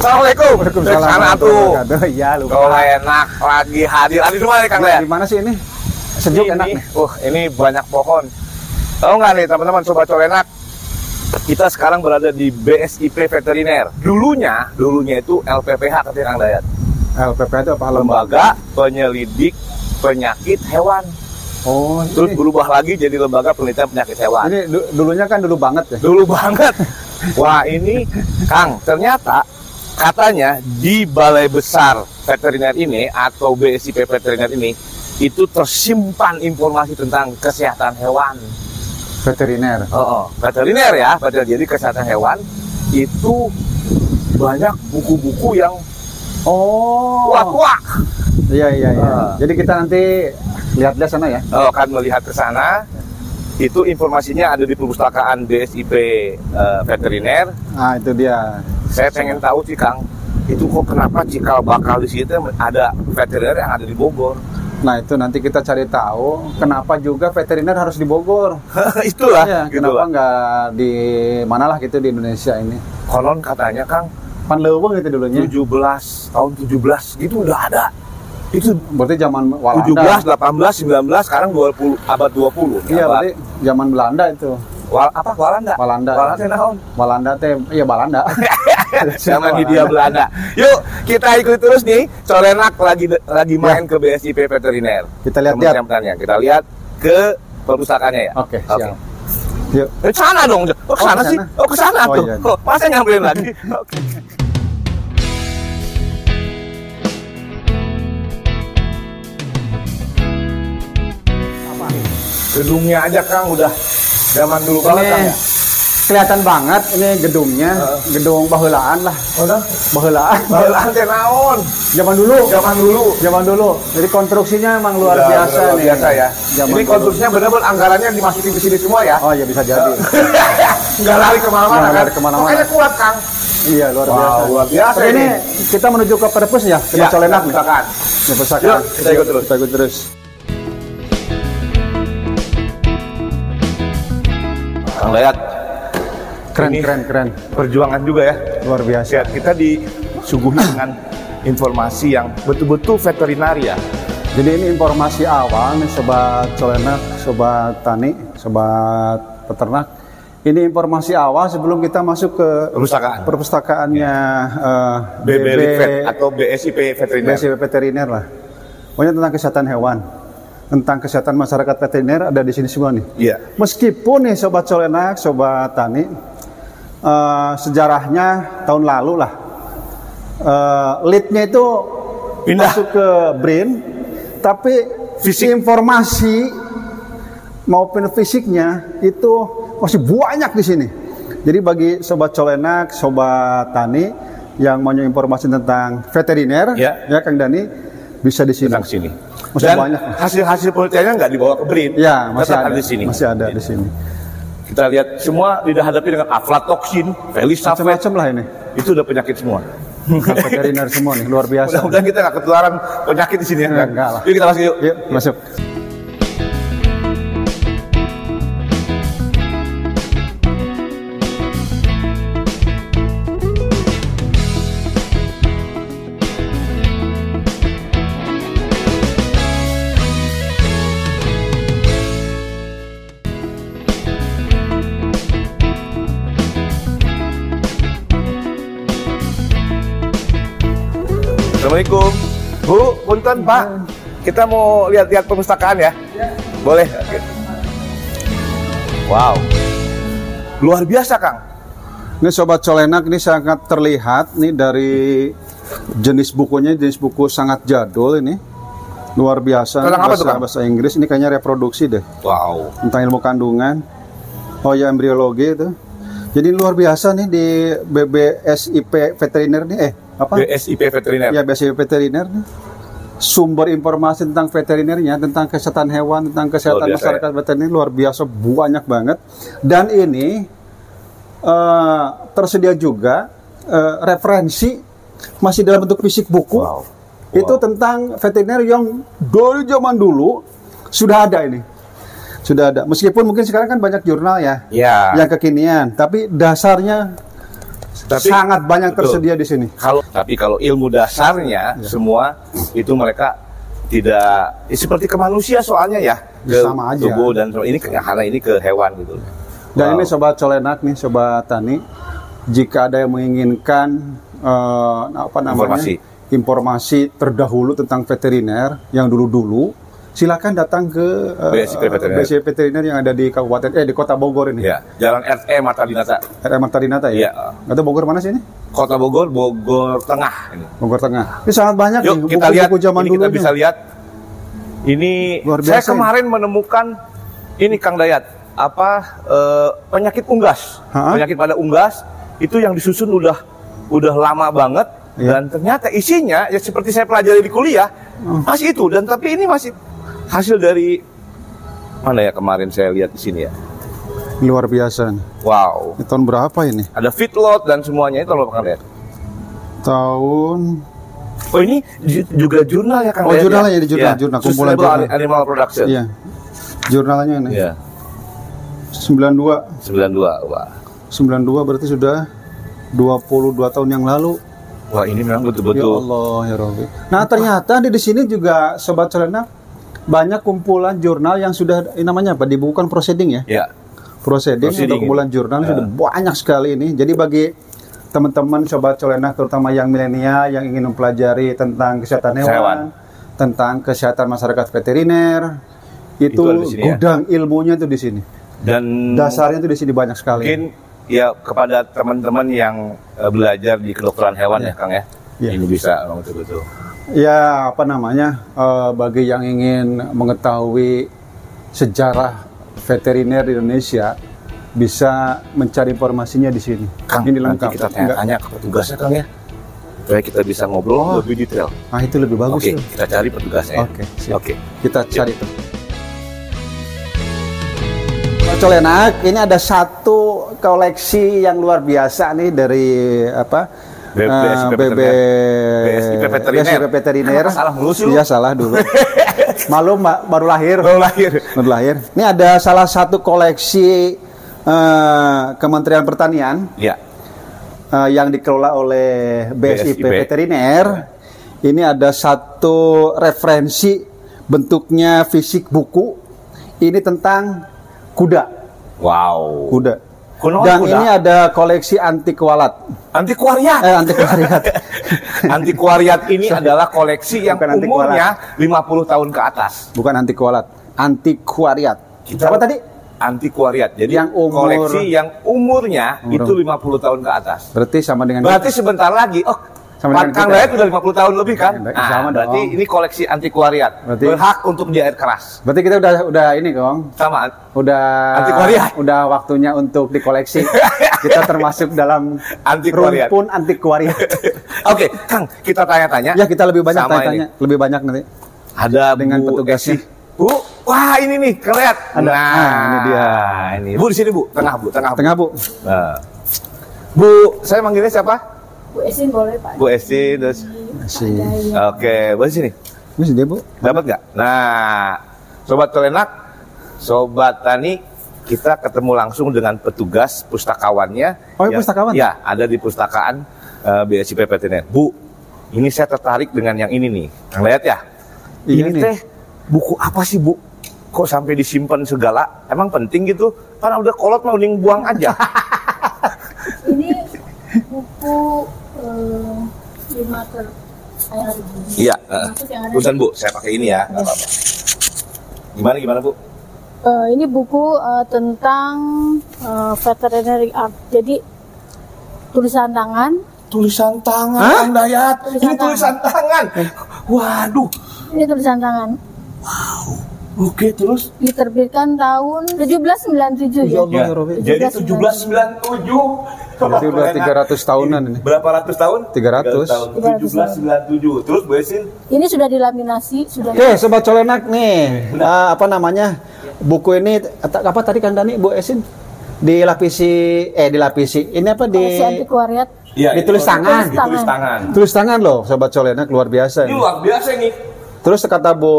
Assalamualaikum. Waalaikumsalam Sana tuh. Iya, lupa. Kalau enak lagi hadir. Hadir di mana nih Kang Lea? di mana sih ini? Sejuk Ini, enak nih. Uh, ini banyak pohon. Tahu nggak nih teman-teman sobat colenak? Kita sekarang berada di BSIP Veteriner. Dulunya, dulunya itu LPPH katanya Kang Dayat. LPP itu apa? Lembaga Penyelidik Penyakit Hewan. Oh, Terus ini, berubah lagi jadi Lembaga Penelitian Penyakit Hewan. ini du- dulunya kan dulu banget ya. Dulu banget. Wah ini Kang, ternyata katanya di Balai Besar Veteriner ini atau BSIP Veteriner ini itu tersimpan informasi tentang kesehatan hewan. Veteriner. Oh, oh, veteriner ya, veteriner. Jadi kesehatan hewan itu banyak buku-buku yang Oh. tua-tua. Iya, iya, iya. Ah. Jadi kita nanti lihat-lihat sana ya. Oh, akan melihat ke sana. Itu informasinya ada di perpustakaan BSIP eh, Veteriner. Nah, itu dia. Saya pengen tahu sih Kang, itu kok kenapa cikal bakal di situ ada veteriner yang ada di Bogor? Nah, itu nanti kita cari tahu kenapa juga veteriner harus di Bogor. Itulah, ya, gitu kenapa lah. nggak di manalah gitu di Indonesia ini. Konon katanya Kang, Pan leuweung itu dulunya. 17 tahun 17 gitu udah ada. Itu Berarti zaman Walanda. 17, 18, 19, sekarang 20 abad 20. Iya, Abad- berarti zaman Belanda itu. Wal, apa Walanda? Walanda. Walanda naon? Walanda teh iya Belanda. Zaman Hindia Belanda. Yuk, kita ikut terus nih. Corenak lagi lagi main ke BSIP Veteriner. Kita lihat-lihat. Kita lihat ke perpustakaannya ya. Oke, siap. Yuk. Eh, sana dong. Oh, ke Oh, sana ke sih? sana? Oh, ke sana Oh, tuh. iya. Oh, masa nyamperin lagi? Oke. Gedungnya aja Kang udah zaman dulu banget Kang ya. kelihatan banget ini gedungnya, Heeh. gedung bahelaan lah. Udah. Bahelaan. Bahelaan teh naon? Zaman dulu. Zaman dulu. Zaman dulu. Jadi konstruksinya emang luar Udah, biasa luar nih. biasa ya. Zaman Ini konstruksinya benar-benar anggarannya dimasukin ke sini semua ya. Oh iya bisa jadi. Nggak lari ke mana-mana kan? lari ke mana-mana. Makanya kuat Kang. iya luar Wow, biasa. luar biasa Oke, ini ini. kita menuju ke perpus ya, ke Ya, Colenak nih. perpustakaan. Ya, kita ikut terus. Kita ikut terus. Kang Dayat, Keren, Ini- keren, keren. perjuangan juga ya. Luar biasa. Ya, kita disuguhi dengan informasi yang betul-betul veterinaria. Jadi ini informasi awal nih sobat colenak, sobat tani, sobat peternak. Ini informasi awal sebelum kita masuk ke Perpustakaan. perpustakaannya BB Vet atau BSIP Veteriner. BSIP veteriner lah. Pokoknya tentang kesehatan hewan, tentang kesehatan masyarakat veteriner ada di sini semua nih. Iya. Meskipun nih sobat colenak, sobat tani, eh, sejarahnya tahun lalu lah, eh, leadnya itu Pindah. masuk ke BRIN, tapi Fisik. informasi maupun fisiknya itu masih banyak di sini. Jadi bagi sobat colenak, sobat tani yang mau informasi tentang veteriner, Ya. ya Kang Dani bisa di sini. Tentang sini. Masih Dan banyak. hasil-hasil penelitiannya nggak dibawa ke BRIN. Ya, masih tetap ada di sini. Masih ada di sini. Kita lihat semua dihadapi dengan aflatoksin, felisafet. Macam-macam lah ini. Itu udah penyakit semua. veteriner semua nih, luar biasa. Mudah-mudahan kita nggak ketularan penyakit di sini ya. Enggak, enggak lah. Yuk kita masuk yuk. Yuk, masuk. Assalamualaikum. Bu, punten Pak. Kita mau lihat-lihat perpustakaan ya? Boleh. Wow. Luar biasa, Kang. Ini sobat colenak ini sangat terlihat nih dari jenis bukunya, jenis buku sangat jadul ini. Luar biasa. Tentang apa tuh, bahasa, Kang? bahasa Inggris ini kayaknya reproduksi deh. Wow. Tentang ilmu kandungan. Oh ya embriologi itu. Jadi luar biasa nih di BBSIP veteriner nih eh apa? BSIP Veteriner. Ya BSIP veteriner nih. Sumber informasi tentang veterinernya, tentang kesehatan hewan, tentang kesehatan biasa, masyarakat veteriner luar biasa banyak banget. Dan ini eh, tersedia juga eh, referensi masih dalam bentuk fisik buku. Wow. Itu Wow. tentang veteriner yang dari zaman dulu sudah ada ini. Sudah ada. Meskipun mungkin sekarang kan banyak jurnal ya Ya. yang kekinian, tapi dasarnya Tapi- sangat banyak Betul. tersedia di sini. Kalau tapi kalau ilmu dasarnya Iya. semua itu mereka tidak ya seperti ke manusia soalnya ya. Ke Sama aja. Tubuh dan ini ke- karena ini ke hewan gitu. Dan Wow. ini sobat colenak nih, sobat tani, jika ada yang menginginkan eh, apa namanya Informasi. informasi terdahulu tentang veteriner yang dulu-dulu, silakan datang ke eh, BSIP Veteriner. Yang ada di kabupaten eh di kota Bogor ini. Ya, Jalan RE Mata Dinata, RR Marta Dinata ya. Iya. Atau Bogor mana sih ini? Kota Bogor, Bogor Tengah ini. Bogor Tengah. Ini sangat banyak Yuk nih kita lihat, buku-buku zaman ini dulu. kita nih. bisa lihat. Ini Luar saya biasa kemarin menemukan ini Kang Dayat apa eh, penyakit unggas, Ha? penyakit pada unggas itu yang disusun udah udah lama banget Iya. dan ternyata isinya ya seperti saya pelajari di kuliah Oh. masih itu dan tapi ini masih hasil dari mana ya kemarin saya lihat di sini ya. Luar biasa. nih. Wow, Ini tahun berapa ini? ada feedlot dan semuanya itu loh Kang Dayat. Tahun Oh ini ju- juga jurnal ya Kang Oh, Dayat jurnalnya jadi jurnal, jurnal, kumpulan jurnal. Animal Production. Iya. Jurnalnya ini. Iya. 92 92. Wah. 92 berarti sudah 22 tahun yang lalu. Wah, ini memang Ya betul-betul Allah ya Rabbi. Nah, ternyata di di sini juga sobat Celana banyak kumpulan jurnal yang sudah ini namanya apa? Dibukukan proceeding ya. ya. Proceeding, Proceeding, atau kumpulan jurnal sudah banyak sekali ini. Jadi bagi teman-teman sobat Celana terutama yang milenial yang ingin mempelajari tentang kesehatan hewan, Hewan. tentang kesehatan masyarakat veteriner, itu, Itu ya? gudang ilmunya itu di sini. Dan Dasarnya itu di sini banyak sekali. mungkin ya kepada teman-teman yang eh, belajar di kedokteran hewan ya, Kang ya. Iya. Ini bisa memang betul-betul. Ya, apa namanya? eh, bagi yang ingin mengetahui sejarah veteriner di Indonesia bisa mencari informasinya di sini. Kang, Ini nanti lengkap. kita Enggak. tanya-tanya ke petugasnya, Kang ya. Supaya kita bisa ngobrol lebih detail. Ah, itu lebih bagus. Oke, tuh. kita cari petugasnya. ya. Oke, siap. Oke. Kita cari. Colenak, ini ada satu koleksi yang luar biasa nih dari apa? B- eh, BSIP BB Veteriner. Veteriner. Salah mulu sih lu? Iya salah dulu. Malu Mbak, baru lahir. Baru lahir. Baru lahir. Ini ada salah satu koleksi eh, Kementerian Pertanian Ya. eh, yang dikelola oleh BSIP BSIP. Veteriner. Ini ada satu referensi bentuknya fisik buku. Ini tentang kuda, Wow. kuda. Dan kuda. ini ada koleksi anti kualat. Antiquariat. Eh, anti kualat. Antiquariat ini adalah koleksi yang Bukan umurnya 50 tahun ke atas. Bukan anti kualat, anti kuariat. Kita- Apa tadi? Antiquariat. Jadi Yang umur- koleksi yang umurnya Umur- itu 50 tahun ke atas. Berarti sama dengan Berarti sebentar lagi, oh, Sama dengan Kang kita. Dayat udah 50 tahun lebih kan? Ya, Nah, sama berarti dong. ini koleksi antiquariat. Berarti- Berhak untuk di air keras. Berarti kita udah udah ini, Kong. Sama. Udah Antiquariat. udah waktunya untuk dikoleksi. kita termasuk dalam Antiquariat. rumpun antiquariat. Oke, Kang, kita tanya-tanya. ya, kita lebih banyak tanya-tanya, lebih banyak nanti. Ada Dengan Bu petugasnya. Esi. Bu, wah ini nih, keren. Ada. Nah, Ah, ini dia. Ini. Bu di sini, Bu. Tengah, Bu. Tengah, Bu. Tengah, Bu. Nah. Bu, saya manggilnya siapa? Bu Esin boleh Pak? Bu Esti, terus. Masih. Oke, Bu di sini. Ini Bu. Dapat nggak? Nah, sobat tolenak, sobat tani, kita ketemu langsung dengan petugas pustakawannya. Oh, ini pustakawan? Ya, ada di pustakaan uh, BSIP Veteriner. Bu, ini saya tertarik dengan yang ini nih. Lihat ya? Iya ini nih. teh buku apa sih, Bu? Kok sampai disimpan segala? Emang penting gitu? Karena udah kolot mau mending buang aja. Ini buku eh, lima ter iya. uh, Maksud yang ada Bukan, Bu. Saya pakai ini ya. nggak apa-apa. Gimana, gimana, Bu? Eh, ini buku eh, tentang eh, veterinary art. Jadi tulisan tangan. Tulisan tangan, Hah? Kang Dayat. Tulisan ini tulisan tangan. Waduh. Ini tulisan tangan. Oke, terus? Diterbitkan tahun 1797 ya. Ya jadi 1797. 1797. Berarti udah 300 tahunan ini. Berapa ratus tahun? 300. tahun. 1797. Terus Bu Esin? Ini sudah dilaminasi, sudah Oke, sobat colenak nih. Eh, apa namanya? Buku ini apa tadi Kang Dani, Bu Esin? Dilapisi eh dilapisi. Ini apa di koleksi antiquariat. Iya, Ditulis itu- tangan. Ditulis tangan. Tulis tangan loh, sobat colenak luar biasa Ini ini. luar biasa nih. Terus kata Bu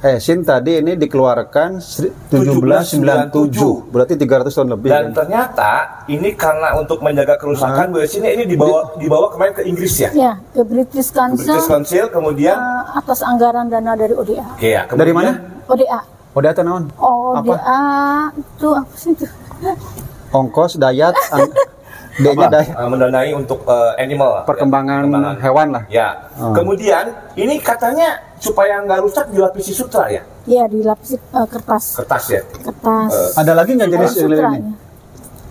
eh Sin tadi ini dikeluarkan seri- 1797, berarti 300 tahun lebih. Dan kan? ternyata ini karena untuk menjaga kerusakan Bu Esi, ini dibawa dibawa kemarin ke Inggris ya. Ya, ke British Council British Council kemudian eh, atas anggaran dana dari ODA. Iya, kemudian- Dari mana? ODA. Data naon? ODA itu apa sih itu? Ongkos, dayat, ang- D-nya Apa? Uh, mendanai untuk uh, animal Perkembangan hewan lah. Ya. Oh. Kemudian ini katanya supaya nggak rusak dilapisi sutra ya, Ya, dilapisi eh, kertas. kertas ya. Kertas. Eh, Ada lagi nggak jenis Sutra, ini?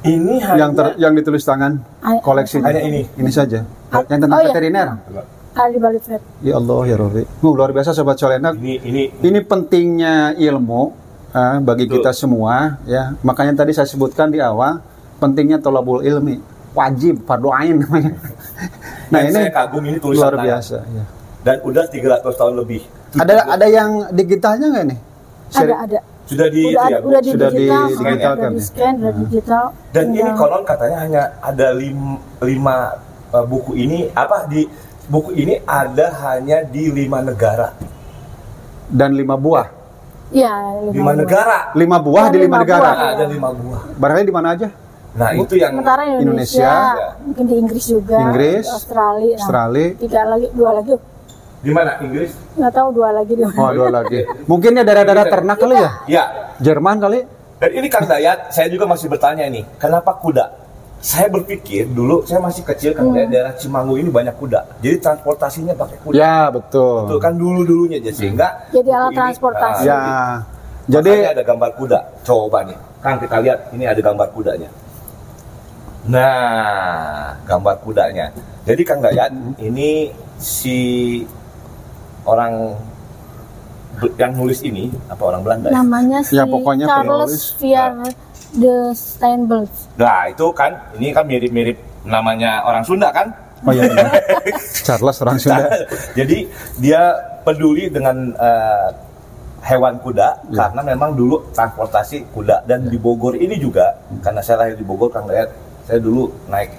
Ini hanya Yang ter, yang ditulis tangan koleksi Hanya ini. Ini saja. Yang tentang Oh, iya. veteriner. Ali Balifet. Ya Allah ya Rofi. Uh, luar biasa sobat colenak. ini ini Ini pentingnya ilmu eh, bagi Betul. kita semua ya. Makanya tadi saya sebutkan di awal pentingnya tolabul ilmi wajib fardu ain namanya. Nah Dan ini saya kagum ini tulisan luar tangan. biasa. Ya. Dan udah 300 tahun lebih. Ada ada yang digitalnya nggak nih? Seri- Ada ada. Sudah di Udah, ya, udah di Sudah di- digital, digitalkan udah di ya? scan, udah digital. Dan ini Tinggal- konon katanya hanya ada lima, lima uh, buku ini apa di buku ini ada hanya di lima negara. Dan lima buah. Iya, Lima buah. negara. Lima buah Oh, di lima lima negara. buah. Nah, ada lima buah. Barangkali di mana aja? Nah, itu yang Sementara Indonesia, Indonesia, mungkin di Inggris juga, Inggris, di Australia, nah, Australia. tiga lagi, dua lagi, di mana? Inggris? nggak tahu dua lagi di mana. Oh, dua lagi. Mungkin ya daerah-daerah ternak kali ya? Ya. Jerman kali? Dan ini Kang Dayat, saya juga masih bertanya ini, kenapa kuda? Saya berpikir dulu saya masih kecil Kang Dayat daerah Cimanggu ini banyak kuda. Jadi transportasinya pakai kuda. Ya, betul. Itu kan dulu-dulunya aja sehingga Jadi alat ini, transportasi. ah, Ya. Jadi Jadi ada gambar kuda. Coba nih, Kang kita lihat ini ada gambar kudanya. Nah, gambar kudanya. Jadi Kang Dayat, ini si orang yang nulis ini apa orang Belanda ya? Namanya si Ya, pokoknya. Charles Vier de Steinberg. Nah, itu kan ini kan mirip-mirip namanya orang Sunda kan? Oh iya benar. Charles orang Sunda. Jadi dia peduli dengan eh, hewan kuda Ya. karena memang dulu transportasi kuda dan di Bogor ini juga karena saya lahir di Bogor Kang lihat saya dulu naik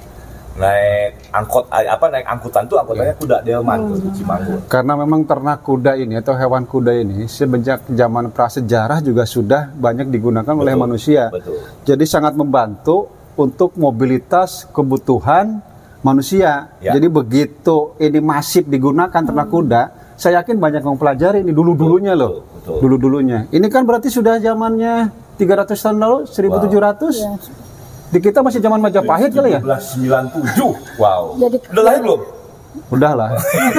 naik angkot eh, apa naik angkutan tuh angkutannya Ya. kuda delman tuh di Cimanggu. Karena memang ternak kuda ini atau hewan kuda ini sejak zaman prasejarah juga sudah banyak digunakan oleh Betul, manusia. betul. Jadi sangat membantu untuk mobilitas kebutuhan manusia. Ya. Jadi begitu ini masif digunakan ternak kuda, saya yakin banyak yang mempelajari ini dulu-dulunya loh. betul, betul. Dulu-dulunya. Ini kan berarti sudah zamannya 300 tahun lalu, 1700. Ya. Di kita masih zaman Majapahit kali ya? 1797. Wow. Jadi- udah lahir belum? Udah lah.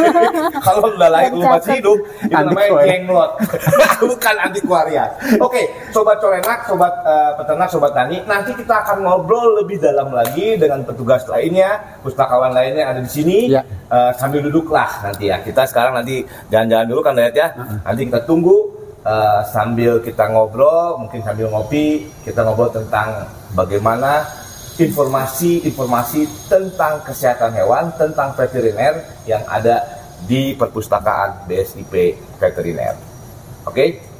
Kalau udah lahir lu masih hidup, itu namanya genglot. Bukan antiquarian. Oke, sobat colenak, sobat eh, peternak, sobat tani, nanti kita akan ngobrol lebih dalam lagi dengan petugas lainnya, pustakawan lainnya yang ada di sini. Ya. Eh, sambil duduklah nanti ya. Kita sekarang nanti jalan-jalan dulu kan lihat ya. Nanti kita tunggu eh, sambil kita ngobrol, mungkin sambil ngopi, kita ngobrol tentang bagaimana informasi-informasi tentang kesehatan hewan, tentang veteriner yang ada di perpustakaan BSIP Veteriner. Oke?